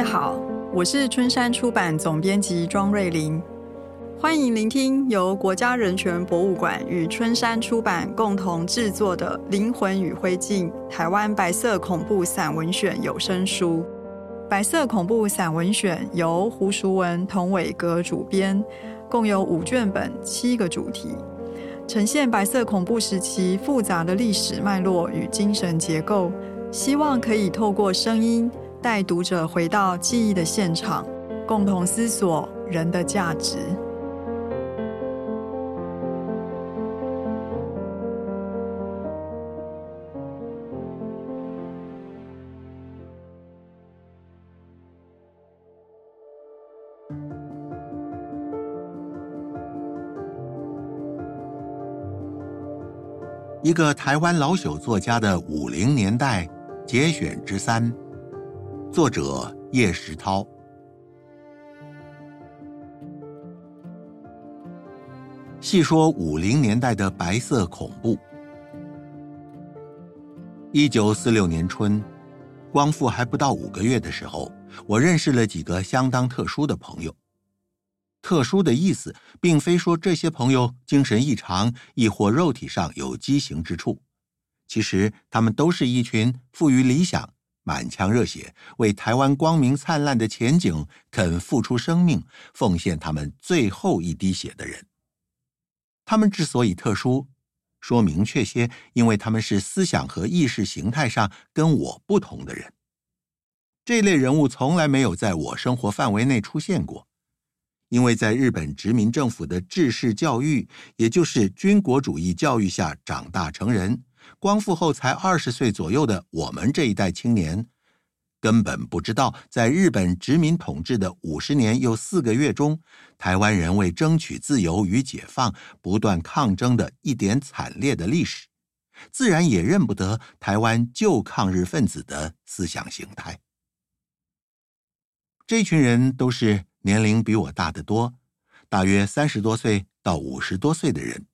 位好，我是春山出版总编辑庄瑞玲，欢迎聆听由国家人权博物馆与春山出版共同制作的《灵魂与灰烬：台湾白色恐怖散文选》有声书。白色恐怖散文选由胡淑文、童伟格主编，共有五卷本，七个主题，呈现白色恐怖时期复杂的历史脉络与精神结构，希望可以透过声音。带读者回到记忆的现场，共同思索人的价值。一个台湾老朽作家的五零年代节选之三。作者叶石涛。细说五零年代的白色恐怖。一九四六年春，光复还不到五个月的时候，我认识了几个相当特殊的朋友。特殊的意思，并非说这些朋友精神异常，亦或肉体上有畸形之处。其实，他们都是一群富于理想。满腔热血，为台湾光明灿烂的前景肯付出生命、奉献他们最后一滴血的人。他们之所以特殊，说明确些，因为他们是思想和意识形态上跟我不同的人。这类人物从来没有在我生活范围内出现过，因为在日本殖民政府的制式教育，也就是军国主义教育下长大成人。光复后才二十岁左右的我们这一代青年，根本不知道，在日本殖民统治的五十年又四个月中，台湾人为争取自由与解放不断抗争的一点惨烈的历史，自然也认不得台湾旧抗日分子的思想形态。这群人都是年龄比我大得多，大约三十多岁到五十多岁的人。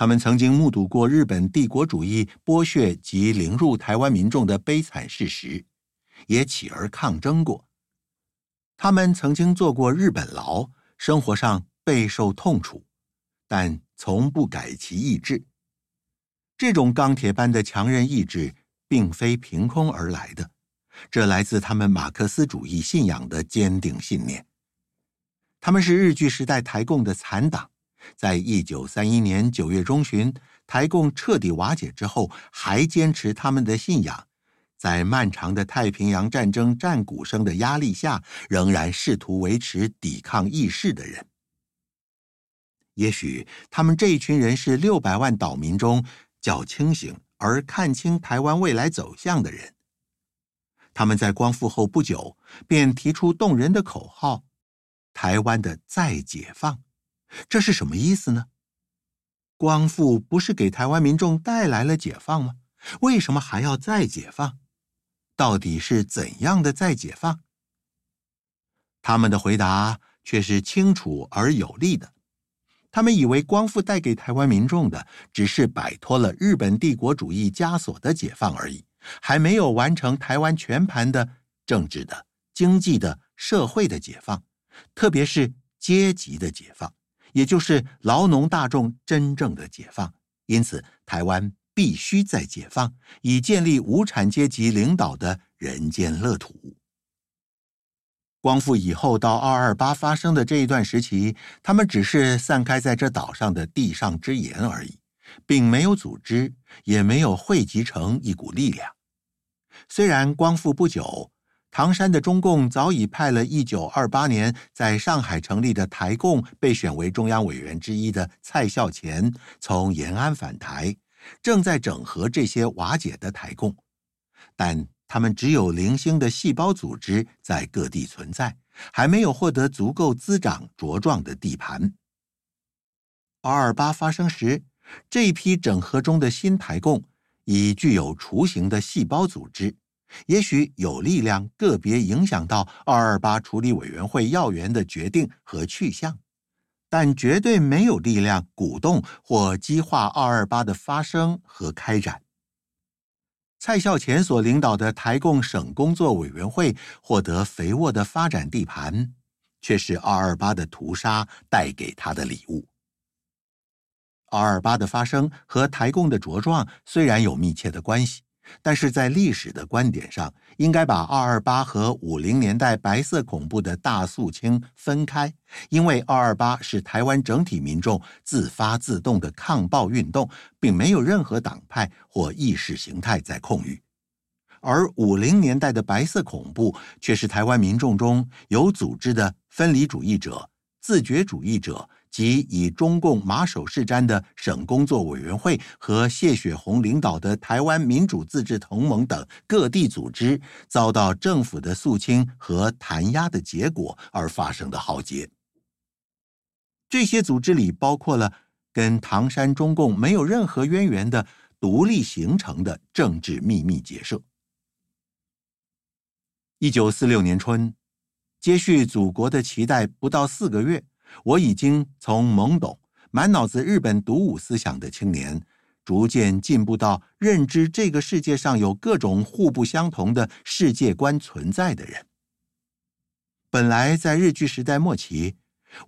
他们曾经目睹过日本帝国主义剥削及凌辱台湾民众的悲惨事实，也起而抗争过。他们曾经坐过日本牢，生活上备受痛楚，但从不改其意志。这种钢铁般的强韧意志，并非凭空而来的，这来自他们马克思主义信仰的坚定信念。他们是日据时代台共的残党。在一九三一年九月中旬，台共彻底瓦解之后，还坚持他们的信仰，在漫长的太平洋战争战鼓声的压力下，仍然试图维持抵抗意识的人。也许他们这一群人是六百万岛民中较清醒而看清台湾未来走向的人。他们在光复后不久，便提出动人的口号：“台湾的再解放。”这是什么意思呢？光复不是给台湾民众带来了解放吗？为什么还要再解放？到底是怎样的再解放？他们的回答却是清楚而有力的。他们以为光复带给台湾民众的只是摆脱了日本帝国主义枷锁的解放而已，还没有完成台湾全盘的政治的、经济的、社会的解放，特别是阶级的解放。也就是劳农大众真正的解放，因此台湾必须再解放，以建立无产阶级领导的人间乐土。光复以后到二二八发生的这一段时期，他们只是散开在这岛上的地上之盐而已，并没有组织，也没有汇集成一股力量。虽然光复不久。唐山的中共早已派了1928年在上海成立的台共被选为中央委员之一的蔡孝乾从延安返台，正在整合这些瓦解的台共，但他们只有零星的细胞组织在各地存在，还没有获得足够滋长茁壮的地盘。228发生时，这批整合中的新台共已具有雏形的细胞组织。也许有力量个别影响到二二八处理委员会要员的决定和去向，但绝对没有力量鼓动或激化二二八的发生和开展。蔡孝乾所领导的台共省工作委员会获得肥沃的发展地盘，却是二二八的屠杀带给他的礼物。二二八的发生和台共的茁壮虽然有密切的关系。但是在历史的观点上，应该把二二八和五零年代白色恐怖的大肃清分开，因为二二八是台湾整体民众自发自动的抗暴运动，并没有任何党派或意识形态在控御；而五零年代的白色恐怖却是台湾民众中有组织的分离主义者、自觉主义者。及以中共马首是瞻的省工作委员会和谢雪红领导的台湾民主自治同盟等各地组织遭到政府的肃清和弹压的结果而发生的浩劫。这些组织里包括了跟唐山中共没有任何渊源的独立形成的政治秘密结社。一九四六年春，接续祖国的期待不到四个月。我已经从懵懂、满脑子日本独武思想的青年，逐渐进步到认知这个世界上有各种互不相同的世界观存在的人。本来在日据时代末期，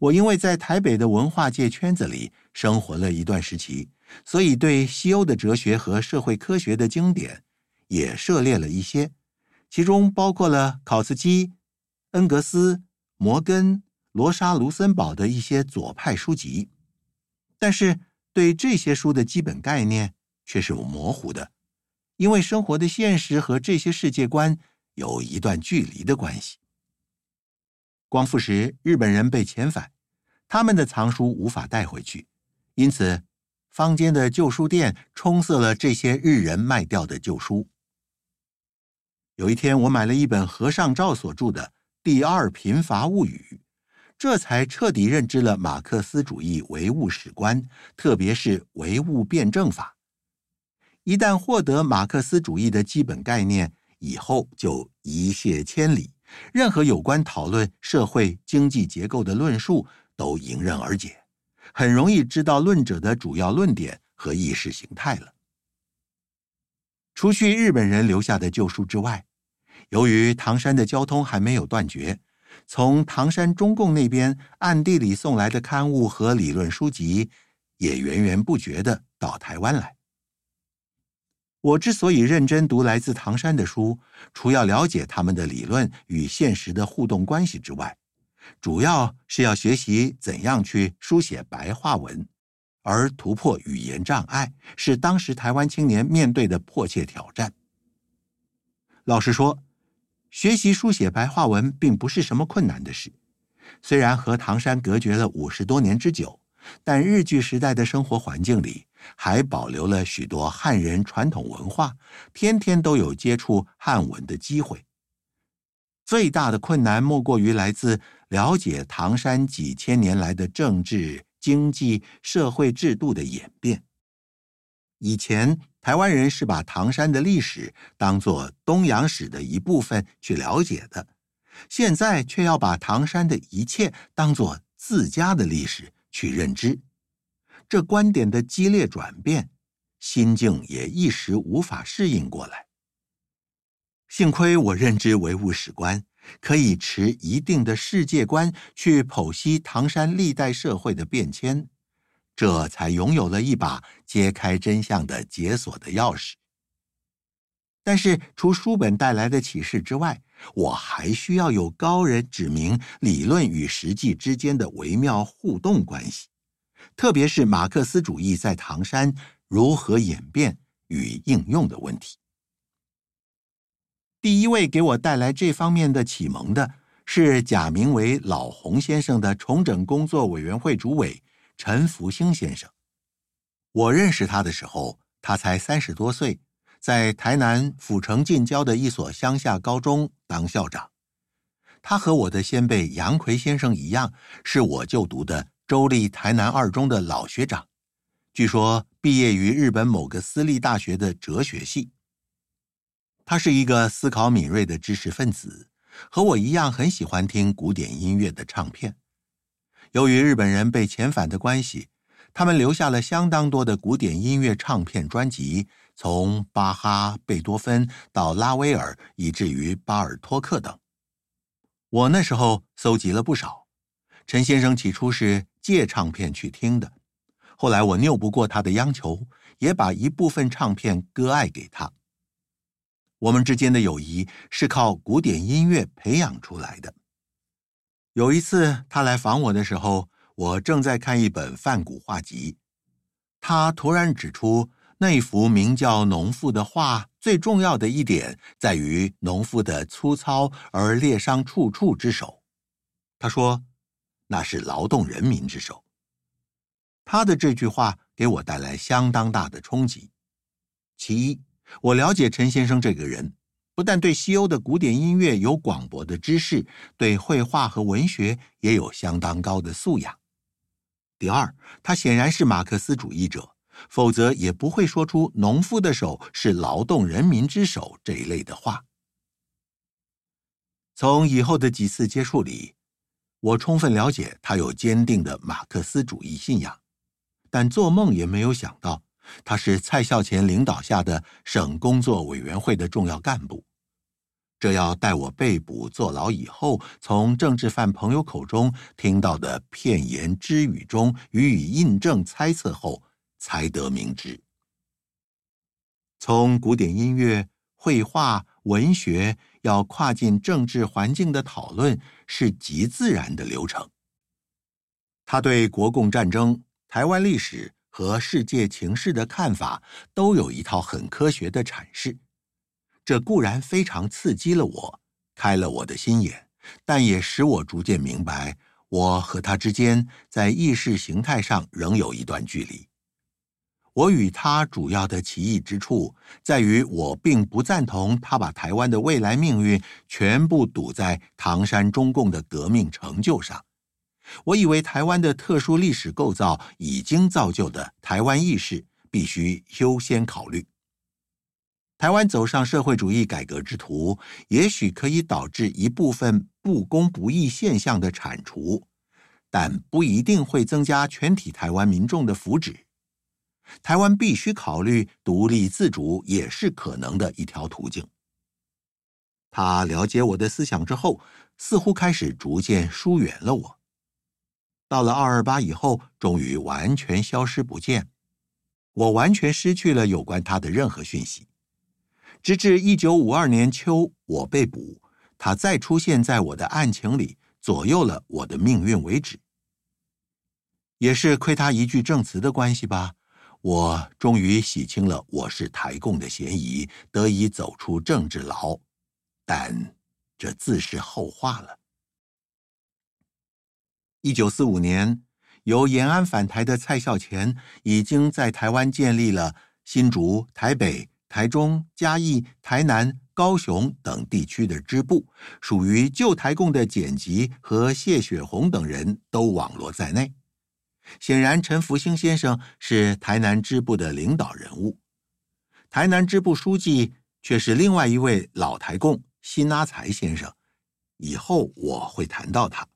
我因为在台北的文化界圈子里生活了一段时期，所以对西欧的哲学和社会科学的经典也涉猎了一些，其中包括了考茨基、恩格斯、摩根。罗莎·卢森堡的一些左派书籍，但是对这些书的基本概念却是模糊的，因为生活的现实和这些世界观有一段距离的关系。光复时，日本人被遣返，他们的藏书无法带回去，因此坊间的旧书店充塞了这些日人卖掉的旧书。有一天，我买了一本和尚照所著的《第二贫乏物语》。这才彻底认知了马克思主义唯物史观，特别是唯物辩证法。一旦获得马克思主义的基本概念，以后就一泻千里，任何有关讨论社会经济结构的论述都迎刃而解，很容易知道论者的主要论点和意识形态了。除去日本人留下的旧书之外，由于唐山的交通还没有断绝。从唐山中共那边暗地里送来的刊物和理论书籍，也源源不绝地到台湾来。我之所以认真读来自唐山的书，除要了解他们的理论与现实的互动关系之外，主要是要学习怎样去书写白话文，而突破语言障碍是当时台湾青年面对的迫切挑战。老实说。学习书写白话文并不是什么困难的事，虽然和唐山隔绝了五十多年之久，但日据时代的生活环境里还保留了许多汉人传统文化，天天都有接触汉文的机会。最大的困难莫过于来自了解唐山几千年来的政治、经济、社会制度的演变。以前，台湾人是把唐山的历史当作东洋史的一部分去了解的，现在却要把唐山的一切当作自家的历史去认知，这观点的激烈转变，心境也一时无法适应过来。幸亏我认知唯物史观，可以持一定的世界观去剖析唐山历代社会的变迁。这才拥有了一把揭开真相的解锁的钥匙。但是，除书本带来的启示之外，我还需要有高人指明理论与实际之间的微妙互动关系，特别是马克思主义在唐山如何演变与应用的问题。第一位给我带来这方面的启蒙的是假名为老洪先生的重整工作委员会主委。陈福兴先生，我认识他的时候，他才三十多岁，在台南府城近郊的一所乡下高中当校长。他和我的先辈杨奎先生一样，是我就读的州立台南二中的老学长，据说毕业于日本某个私立大学的哲学系。他是一个思考敏锐的知识分子，和我一样很喜欢听古典音乐的唱片。由于日本人被遣返的关系，他们留下了相当多的古典音乐唱片专辑，从巴哈、贝多芬到拉威尔，以至于巴尔托克等。我那时候搜集了不少。陈先生起初是借唱片去听的，后来我拗不过他的央求，也把一部分唱片割爱给他。我们之间的友谊是靠古典音乐培养出来的。有一次他来访我的时候，我正在看一本梵谷画集，他突然指出那幅名叫《农妇》的画，最重要的一点在于农妇的粗糙而裂伤处处之手。他说，那是劳动人民之手。他的这句话给我带来相当大的冲击。其一，我了解陈先生这个人。不但对西欧的古典音乐有广博的知识，对绘画和文学也有相当高的素养。第二，他显然是马克思主义者，否则也不会说出“农夫的手是劳动人民之手”这一类的话。从以后的几次接触里，我充分了解他有坚定的马克思主义信仰，但做梦也没有想到。他是蔡孝乾领导下的省工作委员会的重要干部，这要待我被捕坐牢以后，从政治犯朋友口中听到的片言只语中予以印证猜测后，才得明知。从古典音乐、绘画、文学要跨进政治环境的讨论，是极自然的流程。他对国共战争、台湾历史。和世界情势的看法都有一套很科学的阐释，这固然非常刺激了我，开了我的心眼，但也使我逐渐明白，我和他之间在意识形态上仍有一段距离。我与他主要的歧义之处，在于我并不赞同他把台湾的未来命运全部赌在唐山中共的革命成就上。我以为台湾的特殊历史构造已经造就的台湾意识必须优先考虑。台湾走上社会主义改革之途，也许可以导致一部分不公不义现象的铲除，但不一定会增加全体台湾民众的福祉。台湾必须考虑独立自主，也是可能的一条途径。他了解我的思想之后，似乎开始逐渐疏远了我。到了二二八以后，终于完全消失不见，我完全失去了有关他的任何讯息。直至一九五二年秋，我被捕，他再出现在我的案情里，左右了我的命运为止。也是亏他一句证词的关系吧，我终于洗清了我是台共的嫌疑，得以走出政治牢。但这自是后话了。一九四五年，由延安返台的蔡孝乾已经在台湾建立了新竹、台北、台中、嘉义、台南、高雄等地区的支部，属于旧台共的简吉和谢雪红等人都网罗在内。显然，陈福兴先生是台南支部的领导人物，台南支部书记却是另外一位老台共辛阿财先生。以后我会谈到他。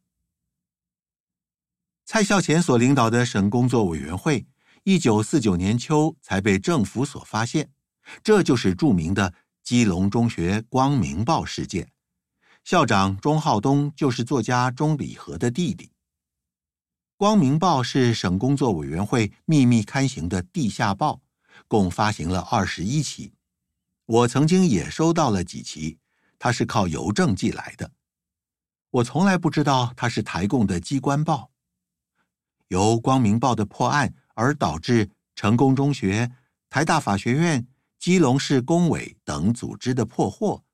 蔡孝乾所领导的省工作委员会，一九四九年秋才被政府所发现，这就是著名的基隆中学光明报事件。校长钟浩东就是作家钟理和的弟弟。光明报是省工作委员会秘密刊行的地下报，共发行了二十一期。我曾经也收到了几期，它是靠邮政寄来的。我从来不知道它是台共的机关报。由光明报的破案而导致成功中学、台大法学院、基隆市工委等组织的破获，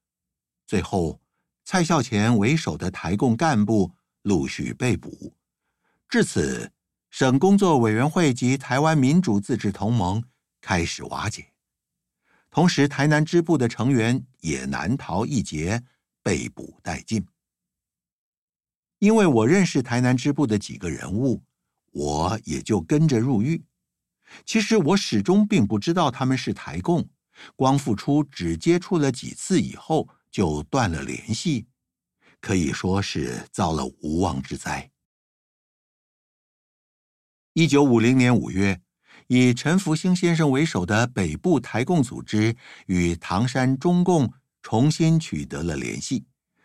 最后蔡孝乾为首的台共干部陆续被捕，至此省工作委员会及台湾民主自治同盟开始瓦解，同时台南支部的成员也难逃一劫，被捕殆尽。因为我认识台南支部的几个人物。我也就跟着入狱。其实我始终并不知道他们是台共，光复初只接触了几次以后就断了联系，可以说是遭了无妄之灾。一九五零年五月，以陈福兴先生为首的北部台共组织与唐山中共重新取得了联系。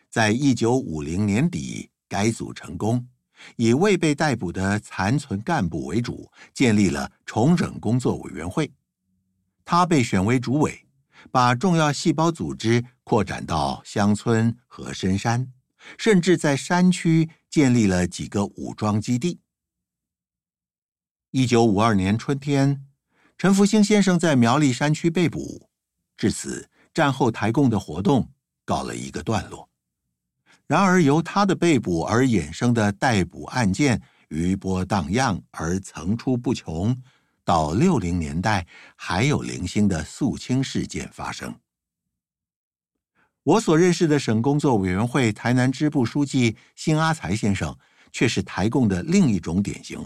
在一九五零年底改组成功，以未被逮捕的残存干部为主，建立了重整工作委员会。他被选为主委，把重要细胞组织扩展到乡村和深山，甚至在山区建立了几个武装基地。一九五二年春天，陈福兴先生在苗栗山区被捕，至此战后台共的活动告了一个段落。然而，由他的被捕而衍生的逮捕案件余波荡漾而层出不穷，到六零年代还有零星的肃清事件发生。我所认识的省工作委员会台南支部书记辛阿才先生，却是台共的另一种典型。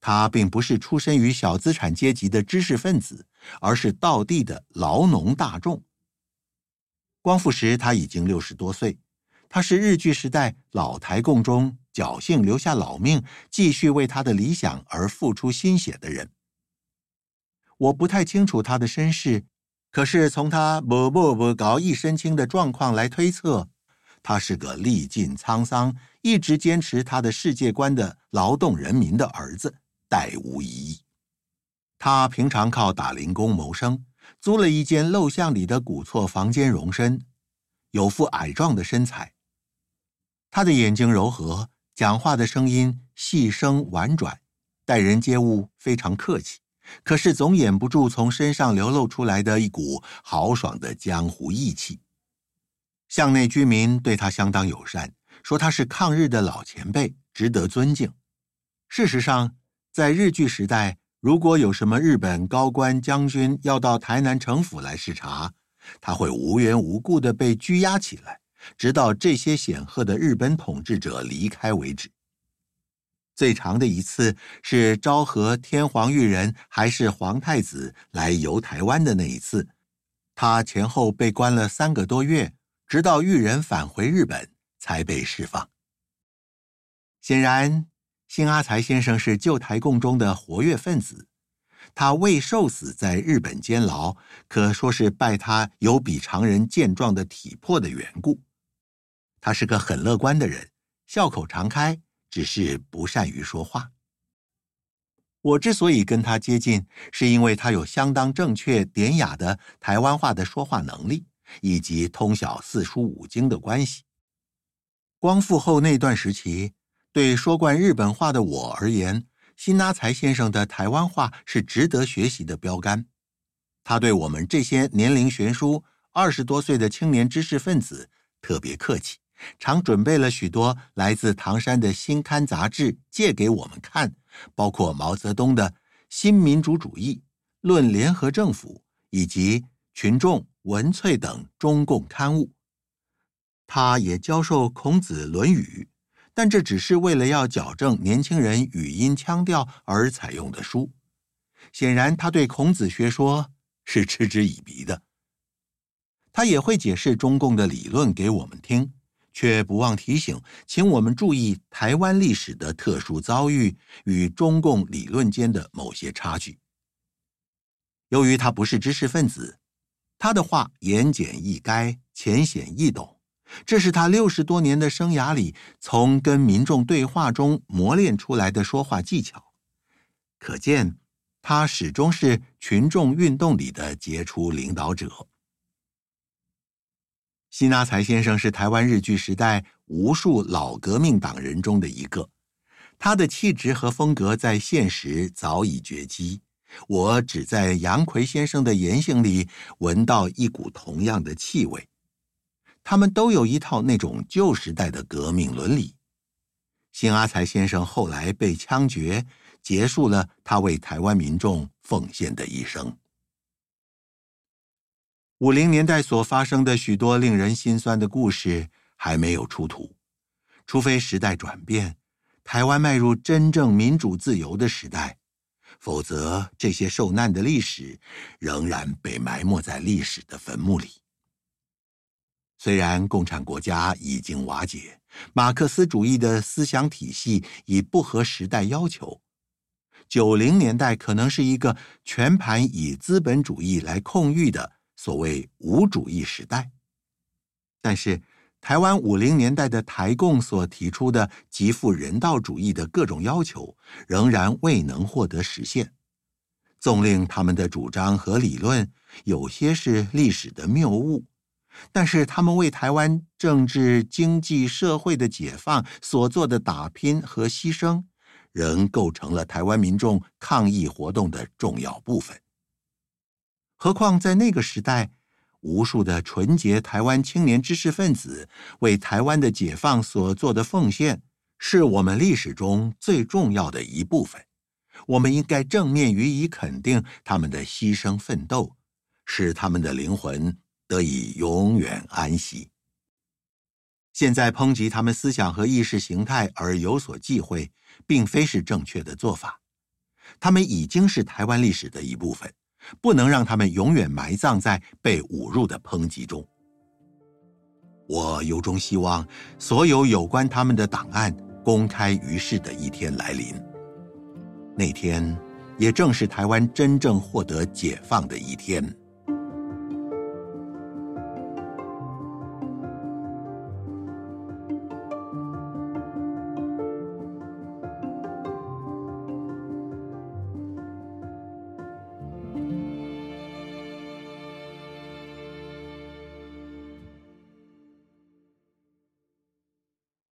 他并不是出身于小资产阶级的知识分子，而是道地的劳农大众。光复时他已经六十多岁，他是日据时代老台共中侥幸留下老命，继续为他的理想而付出心血的人。我不太清楚他的身世，可是从他不不不搞一身轻的状况来推测，他是个历尽沧桑、一直坚持他的世界观的劳动人民的儿子。殆无疑。他平常靠打零工谋生，租了一间陋巷里的古厝房间容身，有副矮壮的身材。他的眼睛柔和，讲话的声音细声婉转，待人接物非常客气，可是总掩不住从身上流露出来的一股豪爽的江湖义气。巷内居民对他相当友善，说他是抗日的老前辈，值得尊敬。事实上，在日据时代，如果有什么日本高官将军要到台南城府来视察，他会无缘无故地被拘押起来，直到这些显赫的日本统治者离开为止。最长的一次是昭和天皇裕仁还是皇太子来游台湾的那一次，他前后被关了三个多月，直到裕仁返回日本才被释放。显然。新阿才先生是旧台共中的活跃分子，他未受死在日本监牢，可说是拜他有比常人健壮的体魄的缘故。他是个很乐观的人，笑口常开，只是不善于说话。我之所以跟他接近，是因为他有相当正确典雅的台湾话的说话能力，以及通晓四书五经的关系。光复后那段时期。对说惯日本话的我而言，辛拉才先生的台湾话是值得学习的标杆。他对我们这些年龄悬殊、二十多岁的青年知识分子特别客气，常准备了许多来自唐山的新刊杂志借给我们看，包括毛泽东的《新民主主义》《论联合政府》以及《群众》《文萃》等中共刊物。他也教授孔子《论语》。但这只是为了要矫正年轻人语音腔调而采用的书。显然，他对孔子学说是嗤之以鼻的。他也会解释中共的理论给我们听，却不忘提醒，请我们注意台湾历史的特殊遭遇与中共理论间的某些差距。由于他不是知识分子，他的话言简意赅，浅显易懂。这是他六十多年的生涯里，从跟民众对话中磨练出来的说话技巧，可见他始终是群众运动里的杰出领导者。辛阿才先生是台湾日据时代无数老革命党人中的一个，他的气质和风格在现时早已绝迹，我只在杨逵先生的言行里闻到一股同样的气味。他们都有一套那种旧时代的革命伦理。辛阿才先生后来被枪决，结束了他为台湾民众奉献的一生。五零年代所发生的许多令人心酸的故事还没有出土，除非时代转变，台湾迈入真正民主自由的时代，否则这些受难的历史仍然被埋没在历史的坟墓里。虽然共产国家已经瓦解，马克思主义的思想体系已不合时代要求，九零年代可能是一个全盘以资本主义来控御的所谓无主义时代。但是，台湾五零年代的台共所提出的极富人道主义的各种要求，仍然未能获得实现。纵令他们的主张和理论有些是历史的谬误，但是他们为台湾政治、经济、社会的解放所做的打拼和牺牲，仍构成了台湾民众抗议活动的重要部分。何况在那个时代，无数的纯洁台湾青年知识分子为台湾的解放所做的奉献，是我们历史中最重要的一部分。我们应该正面予以肯定他们的牺牲奋斗，使他们的灵魂得以永远安息。现在抨击他们思想和意识形态而有所忌讳，并非是正确的做法。他们已经是台湾历史的一部分，不能让他们永远埋葬在被侮辱的抨击中。我由衷希望所有有关他们的档案公开于世的一天来临。那天，也正是台湾真正获得解放的一天。